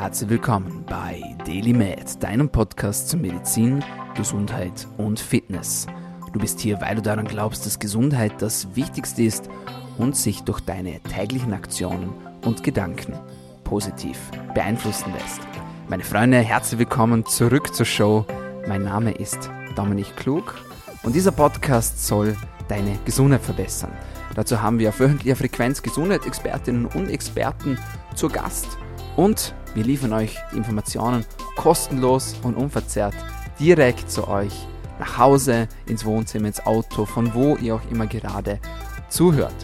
Herzlich willkommen bei Daily Med, deinem Podcast zu Medizin, Gesundheit und Fitness. Du bist hier, weil du daran glaubst, dass Gesundheit das Wichtigste ist und sich durch deine täglichen Aktionen und Gedanken positiv beeinflussen lässt. Meine Freunde, herzlich willkommen zurück zur Show. Mein Name ist Dominik Klug und dieser Podcast soll deine Gesundheit verbessern. Dazu haben wir auf wöchentlicher Frequenz Gesundheitsexpertinnen und Experten zur Gast und wir liefern euch die Informationen kostenlos und unverzerrt direkt zu euch nach Hause, ins Wohnzimmer, ins Auto, von wo ihr auch immer gerade zuhört.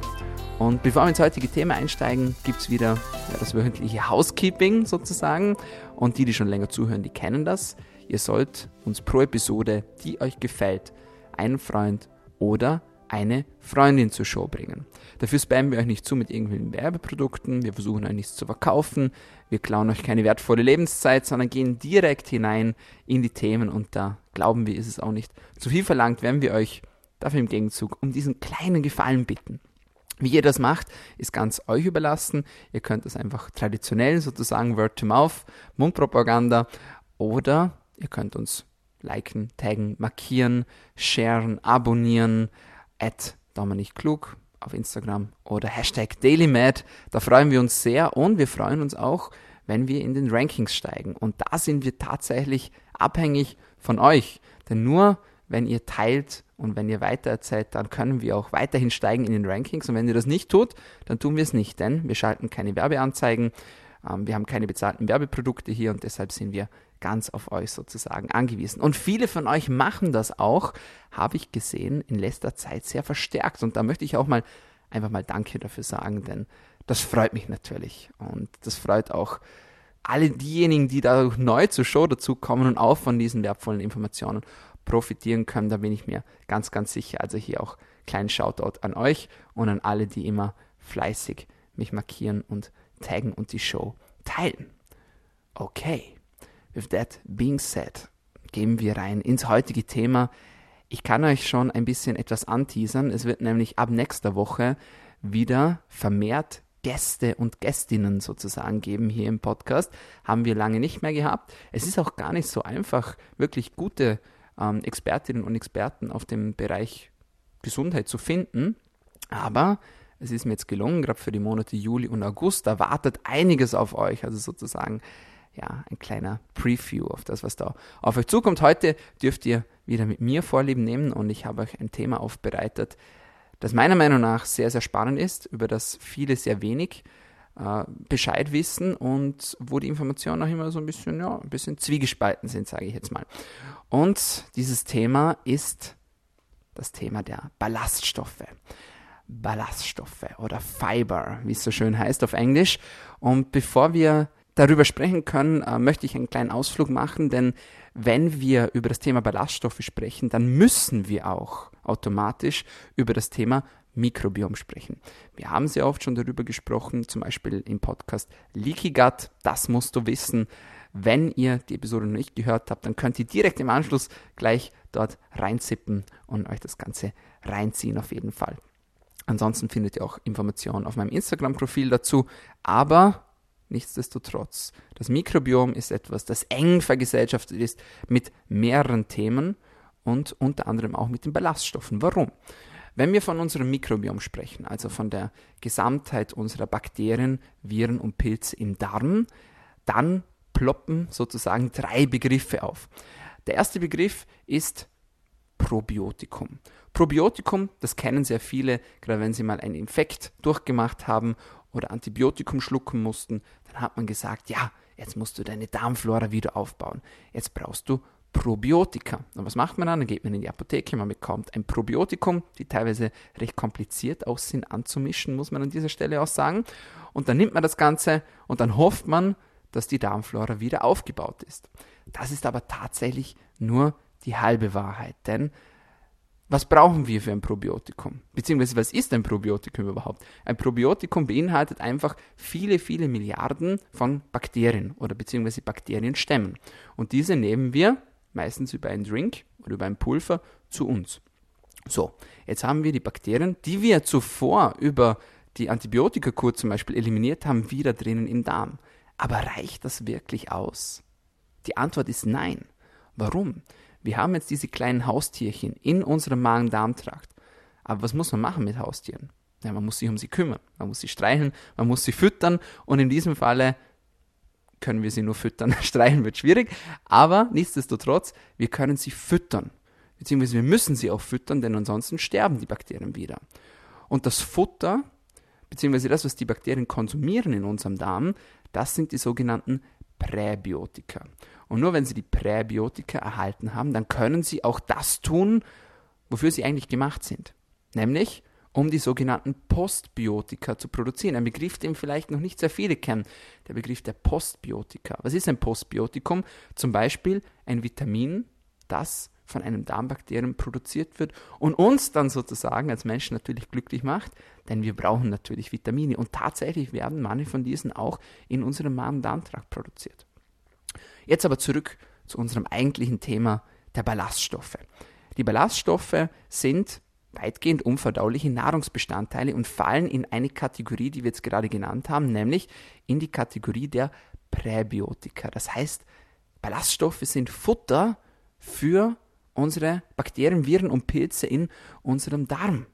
Und bevor wir ins heutige Thema einsteigen, gibt es wieder ja, das wöchentliche Housekeeping sozusagen. Und die, die schon länger zuhören, die kennen das. Ihr sollt uns pro Episode, die euch gefällt, einen Freund oder eine Freundin zur Show bringen. Dafür spammen wir euch nicht zu mit irgendwelchen Werbeprodukten, wir versuchen euch nichts zu verkaufen, wir klauen euch keine wertvolle Lebenszeit, sondern gehen direkt hinein in die Themen und da glauben wir, ist es auch nicht zu viel verlangt, wenn wir euch dafür im Gegenzug um diesen kleinen Gefallen bitten. Wie ihr das macht, ist ganz euch überlassen. Ihr könnt das einfach traditionell sozusagen Word to Mouth, Mundpropaganda oder ihr könnt uns liken, taggen, markieren, sharen, abonnieren, at Dominik Klug auf Instagram oder Hashtag DailyMad. Da freuen wir uns sehr und wir freuen uns auch, wenn wir in den Rankings steigen. Und da sind wir tatsächlich abhängig von euch. Denn nur wenn ihr teilt und wenn ihr weitererzählt, dann können wir auch weiterhin steigen in den Rankings. Und wenn ihr das nicht tut, dann tun wir es nicht, denn wir schalten keine Werbeanzeigen, ähm, wir haben keine bezahlten Werbeprodukte hier und deshalb sind wir ganz auf euch sozusagen angewiesen. Und viele von euch machen das auch, habe ich gesehen, in letzter Zeit sehr verstärkt. Und da möchte ich auch mal einfach mal Danke dafür sagen, denn das freut mich natürlich. Und das freut auch alle diejenigen, die da neu zur Show dazukommen und auch von diesen wertvollen Informationen profitieren können. Da bin ich mir ganz, ganz sicher. Also hier auch kleinen Shoutout an euch und an alle, die immer fleißig mich markieren und taggen und die Show teilen. Okay. With that being said, gehen wir rein ins heutige Thema. Ich kann euch schon ein bisschen etwas anteasern. Es wird nämlich ab nächster Woche wieder vermehrt Gäste und Gästinnen sozusagen geben hier im Podcast. Haben wir lange nicht mehr gehabt. Es ist auch gar nicht so einfach, wirklich gute ähm, Expertinnen und Experten auf dem Bereich Gesundheit zu finden. Aber es ist mir jetzt gelungen, gerade für die Monate Juli und August. Da wartet einiges auf euch. Also sozusagen ja, ein kleiner Preview auf das, was da auf euch zukommt. Heute dürft ihr wieder mit mir Vorlieben nehmen und ich habe euch ein Thema aufbereitet, das meiner Meinung nach sehr, sehr spannend ist, über das viele sehr wenig äh, Bescheid wissen und wo die Informationen auch immer so ein bisschen, ja, ein bisschen zwiegespalten sind, sage ich jetzt mal. Und dieses Thema ist das Thema der Ballaststoffe. Ballaststoffe oder Fiber, wie es so schön heißt auf Englisch. Und bevor wir darüber sprechen können, äh, möchte ich einen kleinen Ausflug machen, denn wenn wir über das Thema Ballaststoffe sprechen, dann müssen wir auch automatisch über das Thema Mikrobiom sprechen. Wir haben sehr oft schon darüber gesprochen, zum Beispiel im Podcast Leaky Gut, das musst du wissen. Wenn ihr die Episode noch nicht gehört habt, dann könnt ihr direkt im Anschluss gleich dort reinzippen und euch das Ganze reinziehen auf jeden Fall. Ansonsten findet ihr auch Informationen auf meinem Instagram-Profil dazu. Aber Nichtsdestotrotz, das Mikrobiom ist etwas, das eng vergesellschaftet ist mit mehreren Themen und unter anderem auch mit den Ballaststoffen. Warum? Wenn wir von unserem Mikrobiom sprechen, also von der Gesamtheit unserer Bakterien, Viren und Pilze im Darm, dann ploppen sozusagen drei Begriffe auf. Der erste Begriff ist Probiotikum. Probiotikum, das kennen sehr viele, gerade wenn sie mal einen Infekt durchgemacht haben oder Antibiotikum schlucken mussten, dann hat man gesagt, ja, jetzt musst du deine Darmflora wieder aufbauen. Jetzt brauchst du Probiotika. Und was macht man dann? Dann geht man in die Apotheke, man bekommt ein Probiotikum, die teilweise recht kompliziert auch sind anzumischen, muss man an dieser Stelle auch sagen. Und dann nimmt man das Ganze und dann hofft man, dass die Darmflora wieder aufgebaut ist. Das ist aber tatsächlich nur die halbe Wahrheit, denn was brauchen wir für ein Probiotikum? Beziehungsweise was ist ein Probiotikum überhaupt? Ein Probiotikum beinhaltet einfach viele, viele Milliarden von Bakterien oder beziehungsweise Bakterienstämmen. Und diese nehmen wir meistens über einen Drink oder über ein Pulver zu uns. So, jetzt haben wir die Bakterien, die wir zuvor über die Antibiotika-Kur zum Beispiel eliminiert haben, wieder drinnen im Darm. Aber reicht das wirklich aus? Die Antwort ist nein. Warum? Wir haben jetzt diese kleinen Haustierchen in unserem Magen-Darm-Trakt. Aber was muss man machen mit Haustieren? Ja, man muss sich um sie kümmern, man muss sie streicheln, man muss sie füttern und in diesem Falle können wir sie nur füttern. Streicheln wird schwierig, aber nichtsdestotrotz, wir können sie füttern. Beziehungsweise wir müssen sie auch füttern, denn ansonsten sterben die Bakterien wieder. Und das Futter, beziehungsweise das, was die Bakterien konsumieren in unserem Darm, das sind die sogenannten Präbiotika. Und nur wenn sie die Präbiotika erhalten haben, dann können sie auch das tun, wofür sie eigentlich gemacht sind. Nämlich, um die sogenannten Postbiotika zu produzieren. Ein Begriff, den vielleicht noch nicht sehr viele kennen, der Begriff der Postbiotika. Was ist ein Postbiotikum? Zum Beispiel ein Vitamin, das von einem Darmbakterium produziert wird und uns dann sozusagen als Menschen natürlich glücklich macht, denn wir brauchen natürlich Vitamine und tatsächlich werden manche von diesen auch in unserem Magen-Darm-Trakt produziert. Jetzt aber zurück zu unserem eigentlichen Thema der Ballaststoffe. Die Ballaststoffe sind weitgehend unverdauliche Nahrungsbestandteile und fallen in eine Kategorie, die wir jetzt gerade genannt haben, nämlich in die Kategorie der Präbiotika. Das heißt, Ballaststoffe sind Futter für unsere Bakterien, Viren und Pilze in unserem Darm.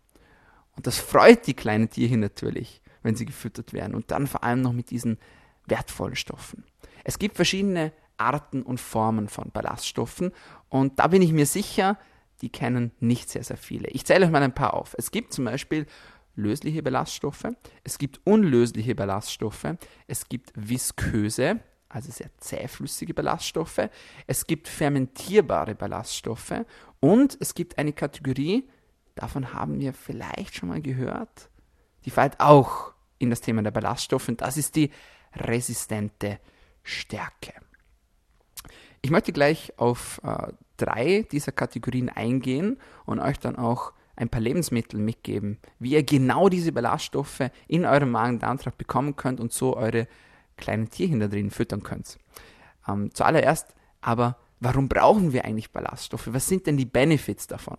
Und das freut die kleinen Tierchen natürlich, wenn sie gefüttert werden. Und dann vor allem noch mit diesen wertvollen Stoffen. Es gibt verschiedene Arten und Formen von Ballaststoffen. Und da bin ich mir sicher, die kennen nicht sehr, sehr viele. Ich zähle euch mal ein paar auf. Es gibt zum Beispiel lösliche Ballaststoffe, es gibt unlösliche Ballaststoffe, es gibt visköse, also sehr zähflüssige Ballaststoffe. Es gibt fermentierbare Ballaststoffe und es gibt eine Kategorie, davon haben wir vielleicht schon mal gehört, die fällt auch in das Thema der Ballaststoffe und das ist die resistente Stärke. Ich möchte gleich auf äh, drei dieser Kategorien eingehen und euch dann auch ein paar Lebensmittel mitgeben, wie ihr genau diese Ballaststoffe in eurem Magen-Darm-Trakt bekommen könnt und so eure kleinen Tierchen da drin füttern könnt. Ähm, zuallererst aber, warum brauchen wir eigentlich Ballaststoffe? Was sind denn die Benefits davon?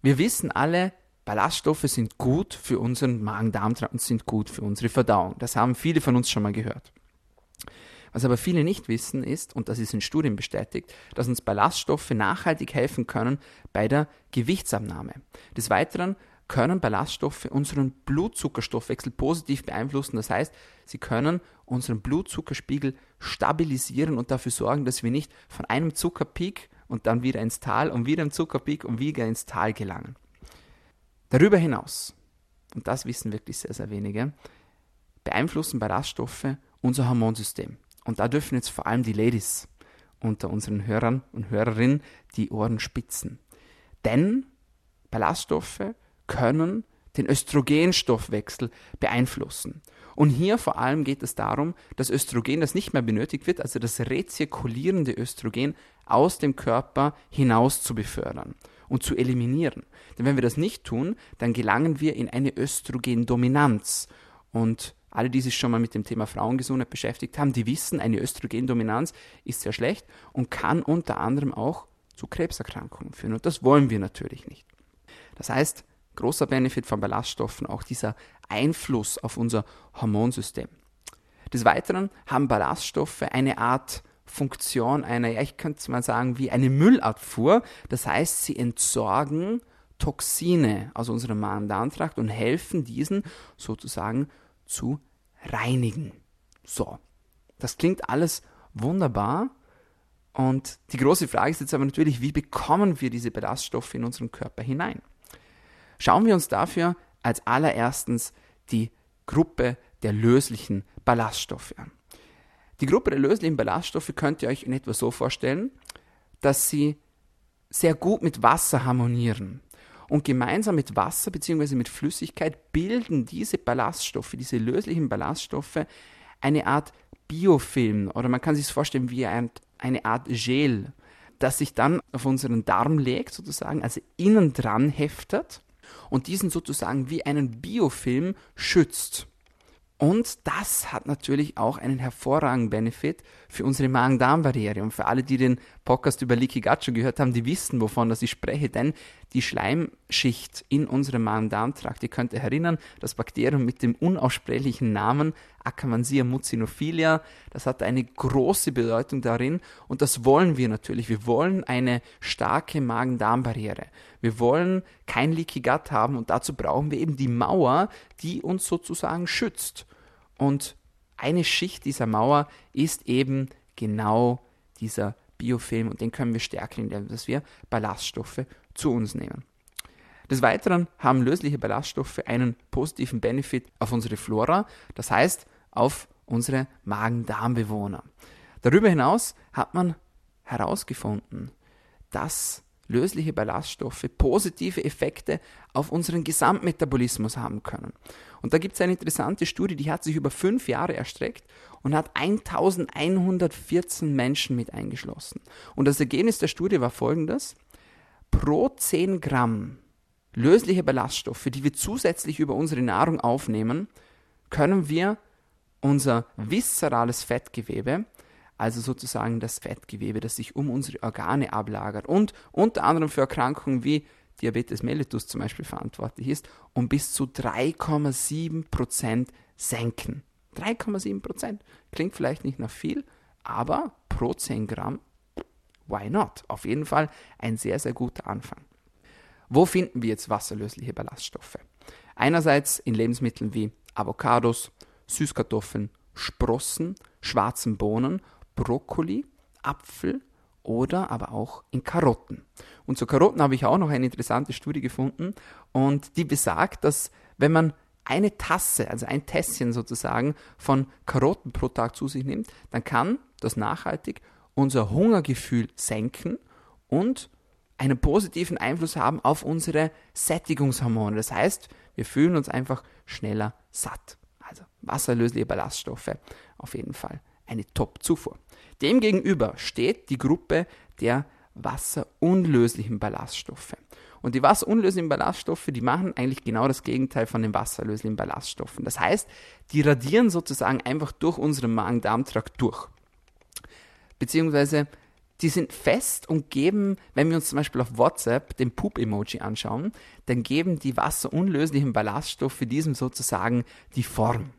Wir wissen alle, Ballaststoffe sind gut für unseren Magen-Darm-Trakt und sind gut für unsere Verdauung. Das haben viele von uns schon mal gehört. Was aber viele nicht wissen ist, und das ist in Studien bestätigt, dass uns Ballaststoffe nachhaltig helfen können bei der Gewichtsabnahme. Des Weiteren können Ballaststoffe unseren Blutzuckerstoffwechsel positiv beeinflussen. Das heißt, sie können unseren Blutzuckerspiegel stabilisieren und dafür sorgen, dass wir nicht von einem Zuckerpeak und dann wieder ins Tal und wieder im Zuckerpeak und wieder ins Tal gelangen. Darüber hinaus, und das wissen wirklich sehr, sehr wenige, beeinflussen Ballaststoffe unser Hormonsystem. Und da dürfen jetzt vor allem die Ladies unter unseren Hörern und Hörerinnen die Ohren spitzen. Denn Ballaststoffe können den Östrogenstoffwechsel beeinflussen. Und hier vor allem geht es darum, dass Östrogen, das nicht mehr benötigt wird, also das rezirkulierende Östrogen aus dem Körper hinaus zu befördern und zu eliminieren. Denn wenn wir das nicht tun, dann gelangen wir in eine Östrogendominanz. Und alle, die sich schon mal mit dem Thema Frauengesundheit beschäftigt haben, die wissen, eine Östrogendominanz ist sehr schlecht und kann unter anderem auch zu Krebserkrankungen führen. Und das wollen wir natürlich nicht. Das heißt, großer Benefit von Ballaststoffen auch dieser Einfluss auf unser Hormonsystem. Des Weiteren haben Ballaststoffe eine Art Funktion einer, ja, ich könnte mal sagen, wie eine Müllabfuhr. Das heißt, sie entsorgen Toxine aus unserem Magen-Darm-Trakt und helfen diesen sozusagen zu reinigen. So, das klingt alles wunderbar. Und die große Frage ist jetzt aber natürlich, wie bekommen wir diese Ballaststoffe in unseren Körper hinein? Schauen wir uns dafür als allererstens die Gruppe der löslichen Ballaststoffe an. Die Gruppe der löslichen Ballaststoffe könnt ihr euch in etwa so vorstellen, dass sie sehr gut mit Wasser harmonieren. Und gemeinsam mit Wasser bzw. mit Flüssigkeit bilden diese Ballaststoffe, diese löslichen Ballaststoffe, eine Art Biofilm oder man kann sich vorstellen wie ein, eine Art Gel, das sich dann auf unseren Darm legt, sozusagen, also innen dran heftet und diesen sozusagen wie einen Biofilm schützt. Und das hat natürlich auch einen hervorragenden Benefit für unsere Magen-Darm-Barriere. Und für alle, die den Podcast über Leaky Gut schon gehört haben, die wissen, wovon das ich spreche. Denn die Schleim, Schicht in unserem Magen-Darm-Trakt. Ihr könnt euch erinnern, das Bakterium mit dem unaussprechlichen Namen Akkermansia mucinophilia, das hat eine große Bedeutung darin und das wollen wir natürlich. Wir wollen eine starke Magen-Darm-Barriere. Wir wollen kein Leaky Gut haben und dazu brauchen wir eben die Mauer, die uns sozusagen schützt. Und eine Schicht dieser Mauer ist eben genau dieser Biofilm und den können wir stärken, indem wir Ballaststoffe zu uns nehmen. Des Weiteren haben lösliche Ballaststoffe einen positiven Benefit auf unsere Flora, das heißt auf unsere Magen-Darm-Bewohner. Darüber hinaus hat man herausgefunden, dass lösliche Ballaststoffe positive Effekte auf unseren Gesamtmetabolismus haben können. Und da gibt es eine interessante Studie, die hat sich über fünf Jahre erstreckt und hat 1114 Menschen mit eingeschlossen. Und das Ergebnis der Studie war folgendes. Pro 10 Gramm lösliche Ballaststoffe, die wir zusätzlich über unsere Nahrung aufnehmen, können wir unser viszerales Fettgewebe, also sozusagen das Fettgewebe, das sich um unsere Organe ablagert und unter anderem für Erkrankungen wie Diabetes mellitus zum Beispiel verantwortlich ist, um bis zu 3,7% senken. 3,7% Klingt vielleicht nicht nach viel, aber pro 10 Gramm, why not? Auf jeden Fall ein sehr, sehr guter Anfang. Wo finden wir jetzt wasserlösliche Ballaststoffe? Einerseits in Lebensmitteln wie Avocados, Süßkartoffeln, Sprossen, schwarzen Bohnen, Brokkoli, Apfel oder aber auch in Karotten. Und zu Karotten habe ich auch noch eine interessante Studie gefunden und die besagt, dass wenn man eine Tasse, also ein Tässchen sozusagen von Karotten pro Tag zu sich nimmt, dann kann das nachhaltig unser Hungergefühl senken und einen positiven Einfluss haben auf unsere Sättigungshormone. Das heißt, wir fühlen uns einfach schneller satt. Also wasserlösliche Ballaststoffe auf jeden Fall eine Top-Zufuhr. Demgegenüber steht die Gruppe der wasserunlöslichen Ballaststoffe. Und die wasserunlöslichen Ballaststoffe, die machen eigentlich genau das Gegenteil von den wasserlöslichen Ballaststoffen. Das heißt, die radieren sozusagen einfach durch unseren Magen-Darm-Trakt durch. Beziehungsweise die sind fest und geben, wenn wir uns zum Beispiel auf WhatsApp den Poop-Emoji anschauen, dann geben die wasserunlöslichen Ballaststoffe diesem sozusagen die Form.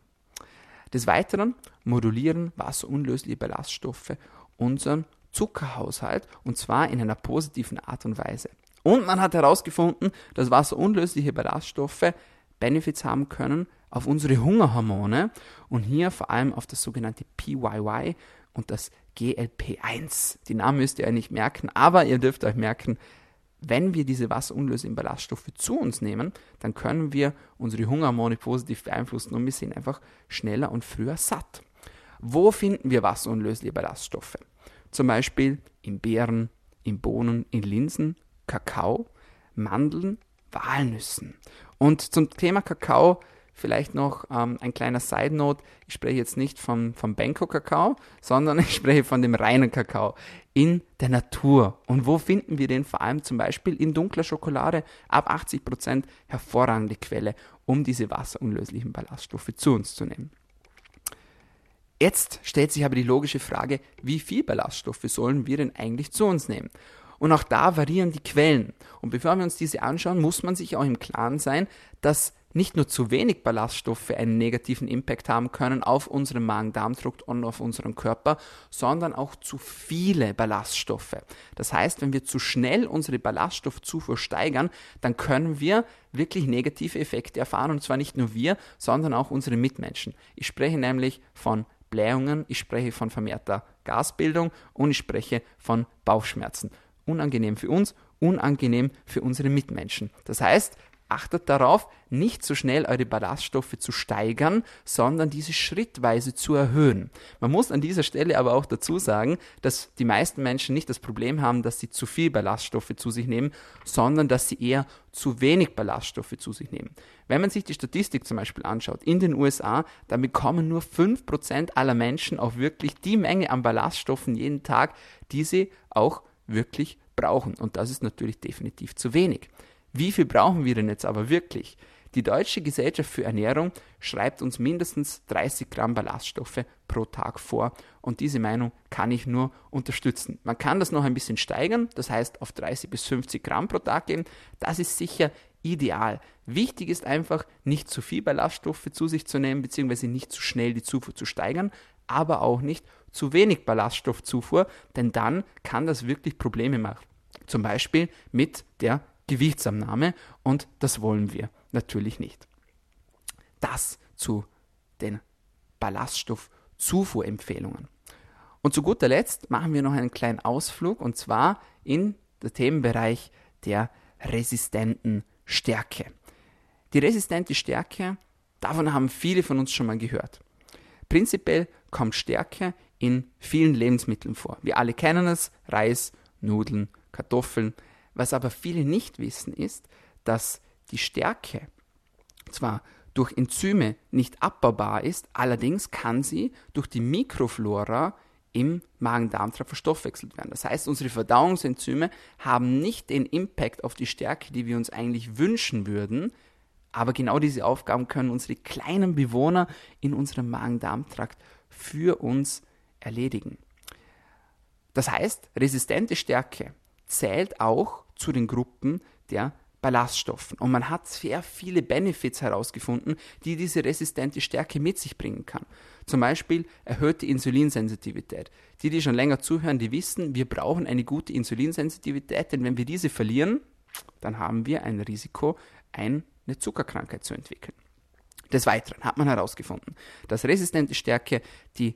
Des Weiteren modulieren wasserunlösliche Ballaststoffe unseren Zuckerhaushalt und zwar in einer positiven Art und Weise. Und man hat herausgefunden, dass wasserunlösliche Ballaststoffe Benefits haben können auf unsere Hungerhormone und hier vor allem auf das sogenannte PYY und das GLP1. Die Namen müsst ihr euch nicht merken, aber ihr dürft euch merken, wenn wir diese wasserunlöslichen Ballaststoffe zu uns nehmen, dann können wir unsere Hungerhormone positiv beeinflussen und wir sind einfach schneller und früher satt. Wo finden wir wasserunlösliche Ballaststoffe? Zum Beispiel in Beeren, in Bohnen, in Linsen, Kakao, Mandeln, Walnüssen. Und zum Thema Kakao Vielleicht noch ähm, ein kleiner Side Note. Ich spreche jetzt nicht vom, vom Benko-Kakao, sondern ich spreche von dem reinen Kakao in der Natur. Und wo finden wir den? Vor allem zum Beispiel in dunkler Schokolade ab 80 Prozent hervorragende Quelle, um diese wasserunlöslichen Ballaststoffe zu uns zu nehmen. Jetzt stellt sich aber die logische Frage, wie viel Ballaststoffe sollen wir denn eigentlich zu uns nehmen? Und auch da variieren die Quellen. Und bevor wir uns diese anschauen, muss man sich auch im Klaren sein, dass nicht nur zu wenig Ballaststoffe einen negativen Impact haben können auf unseren Magen-Darm-Trakt und auf unseren Körper, sondern auch zu viele Ballaststoffe. Das heißt, wenn wir zu schnell unsere Ballaststoffzufuhr steigern, dann können wir wirklich negative Effekte erfahren und zwar nicht nur wir, sondern auch unsere Mitmenschen. Ich spreche nämlich von Blähungen, ich spreche von vermehrter Gasbildung und ich spreche von Bauchschmerzen. Unangenehm für uns, unangenehm für unsere Mitmenschen. Das heißt, Achtet darauf, nicht so schnell eure Ballaststoffe zu steigern, sondern diese schrittweise zu erhöhen. Man muss an dieser Stelle aber auch dazu sagen, dass die meisten Menschen nicht das Problem haben, dass sie zu viel Ballaststoffe zu sich nehmen, sondern dass sie eher zu wenig Ballaststoffe zu sich nehmen. Wenn man sich die Statistik zum Beispiel anschaut, in den USA, dann bekommen nur 5% aller Menschen auch wirklich die Menge an Ballaststoffen jeden Tag, die sie auch wirklich brauchen. Und das ist natürlich definitiv zu wenig. Wie viel brauchen wir denn jetzt aber wirklich? Die Deutsche Gesellschaft für Ernährung schreibt uns mindestens 30 Gramm Ballaststoffe pro Tag vor und diese Meinung kann ich nur unterstützen. Man kann das noch ein bisschen steigern, das heißt auf 30 bis 50 Gramm pro Tag gehen. Das ist sicher ideal. Wichtig ist einfach, nicht zu viel Ballaststoffe zu sich zu nehmen, beziehungsweise nicht zu schnell die Zufuhr zu steigern, aber auch nicht zu wenig Ballaststoffzufuhr, denn dann kann das wirklich Probleme machen. Zum Beispiel mit der Gewichtsabnahme und das wollen wir natürlich nicht. Das zu den Ballaststoffzufuhrempfehlungen. Und zu guter Letzt machen wir noch einen kleinen Ausflug und zwar in den Themenbereich der resistenten Stärke. Die resistente Stärke, davon haben viele von uns schon mal gehört. Prinzipiell kommt Stärke in vielen Lebensmitteln vor. Wir alle kennen es, Reis, Nudeln, Kartoffeln. Was aber viele nicht wissen, ist, dass die Stärke zwar durch Enzyme nicht abbaubar ist, allerdings kann sie durch die Mikroflora im Magen-Darm-Trakt verstoffwechselt werden. Das heißt, unsere Verdauungsenzyme haben nicht den Impact auf die Stärke, die wir uns eigentlich wünschen würden, aber genau diese Aufgaben können unsere kleinen Bewohner in unserem Magen-Darm-Trakt für uns erledigen. Das heißt, resistente Stärke zählt auch zu den Gruppen der Ballaststoffen. Und man hat sehr viele Benefits herausgefunden, die diese resistente Stärke mit sich bringen kann. Zum Beispiel erhöhte Insulinsensitivität. Die, die schon länger zuhören, die wissen, wir brauchen eine gute Insulinsensitivität, denn wenn wir diese verlieren, dann haben wir ein Risiko, eine Zuckerkrankheit zu entwickeln. Des Weiteren hat man herausgefunden, dass resistente Stärke die,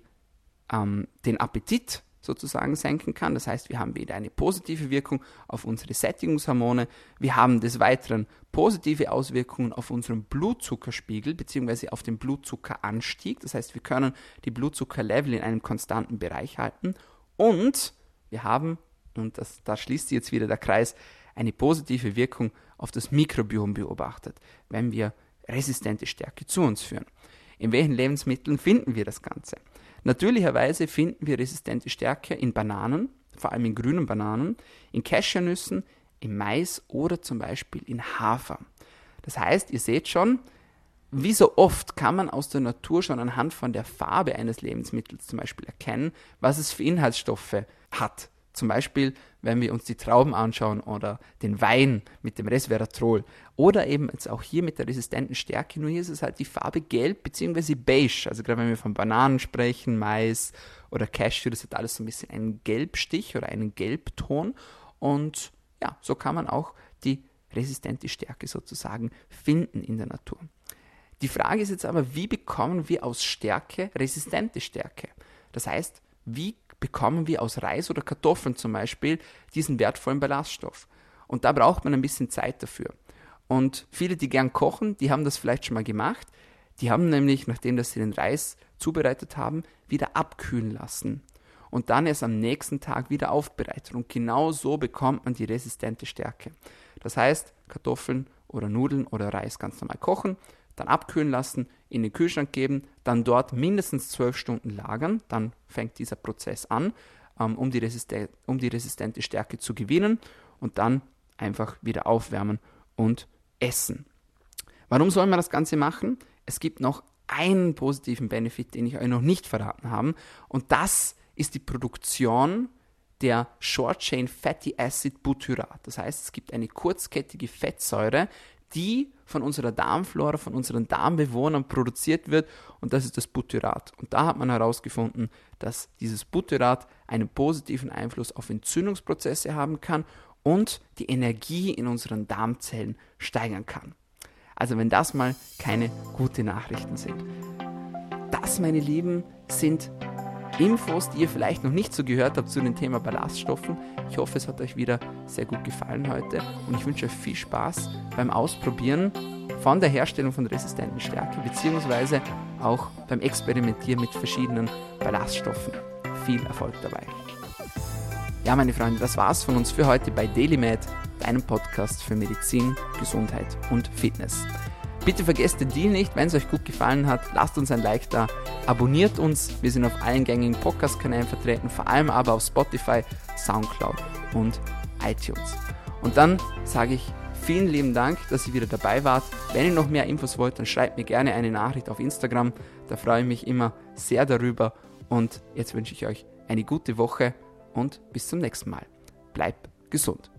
ähm, den Appetit sozusagen senken kann. Das heißt, wir haben wieder eine positive Wirkung auf unsere Sättigungshormone. Wir haben des Weiteren positive Auswirkungen auf unseren Blutzuckerspiegel bzw. auf den Blutzuckeranstieg. Das heißt, wir können die Blutzuckerlevel in einem konstanten Bereich halten. Und wir haben, und das, da schließt sich jetzt wieder der Kreis, eine positive Wirkung auf das Mikrobiom beobachtet, wenn wir resistente Stärke zu uns führen. In welchen Lebensmitteln finden wir das Ganze? Natürlicherweise finden wir resistente Stärke in Bananen, vor allem in grünen Bananen, in Cashewnüssen, in Mais oder zum Beispiel in Hafer. Das heißt, ihr seht schon, wie so oft kann man aus der Natur schon anhand von der Farbe eines Lebensmittels zum Beispiel erkennen, was es für Inhaltsstoffe hat. Zum Beispiel, wenn wir uns die Trauben anschauen oder den Wein mit dem Resveratrol oder eben jetzt auch hier mit der resistenten Stärke, nur hier ist es halt die Farbe gelb bzw. beige. Also gerade wenn wir von Bananen sprechen, Mais oder Cashew, das hat alles so ein bisschen einen Gelbstich oder einen Gelbton und ja, so kann man auch die resistente Stärke sozusagen finden in der Natur. Die Frage ist jetzt aber, wie bekommen wir aus Stärke resistente Stärke? Das heißt, wie bekommen wir aus Reis oder Kartoffeln zum Beispiel diesen wertvollen Ballaststoff. Und da braucht man ein bisschen Zeit dafür. Und viele, die gern kochen, die haben das vielleicht schon mal gemacht. Die haben nämlich, nachdem dass sie den Reis zubereitet haben, wieder abkühlen lassen. Und dann erst am nächsten Tag wieder aufbereitet. Und genau so bekommt man die resistente Stärke. Das heißt, Kartoffeln oder Nudeln oder Reis ganz normal kochen, dann abkühlen lassen, in den Kühlschrank geben, dann dort mindestens zwölf Stunden lagern, dann fängt dieser Prozess an, ähm, um, die um die resistente Stärke zu gewinnen und dann einfach wieder aufwärmen und essen. Warum soll man das Ganze machen? Es gibt noch einen positiven Benefit, den ich euch noch nicht verraten habe, und das ist die Produktion der Short Chain Fatty Acid Butyrat. Das heißt, es gibt eine kurzkettige Fettsäure, die von unserer Darmflora, von unseren Darmbewohnern produziert wird und das ist das Butyrat. Und da hat man herausgefunden, dass dieses Butyrat einen positiven Einfluss auf Entzündungsprozesse haben kann und die Energie in unseren Darmzellen steigern kann. Also wenn das mal keine guten Nachrichten sind. Das, meine Lieben, sind Infos, die ihr vielleicht noch nicht so gehört habt zu dem Thema Ballaststoffen. Ich hoffe, es hat euch wieder sehr gut gefallen heute und ich wünsche euch viel Spaß beim Ausprobieren von der Herstellung von resistenten Stärke beziehungsweise auch beim Experimentieren mit verschiedenen Ballaststoffen. Viel Erfolg dabei. Ja, meine Freunde, das war's von uns für heute bei DailyMed, deinem Podcast für Medizin, Gesundheit und Fitness. Bitte vergesst den Deal nicht, wenn es euch gut gefallen hat, lasst uns ein Like da, abonniert uns, wir sind auf allen gängigen Podcast-Kanälen vertreten, vor allem aber auf Spotify, Soundcloud und iTunes. Und dann sage ich Vielen lieben Dank, dass ihr wieder dabei wart. Wenn ihr noch mehr Infos wollt, dann schreibt mir gerne eine Nachricht auf Instagram. Da freue ich mich immer sehr darüber. Und jetzt wünsche ich euch eine gute Woche und bis zum nächsten Mal. Bleibt gesund.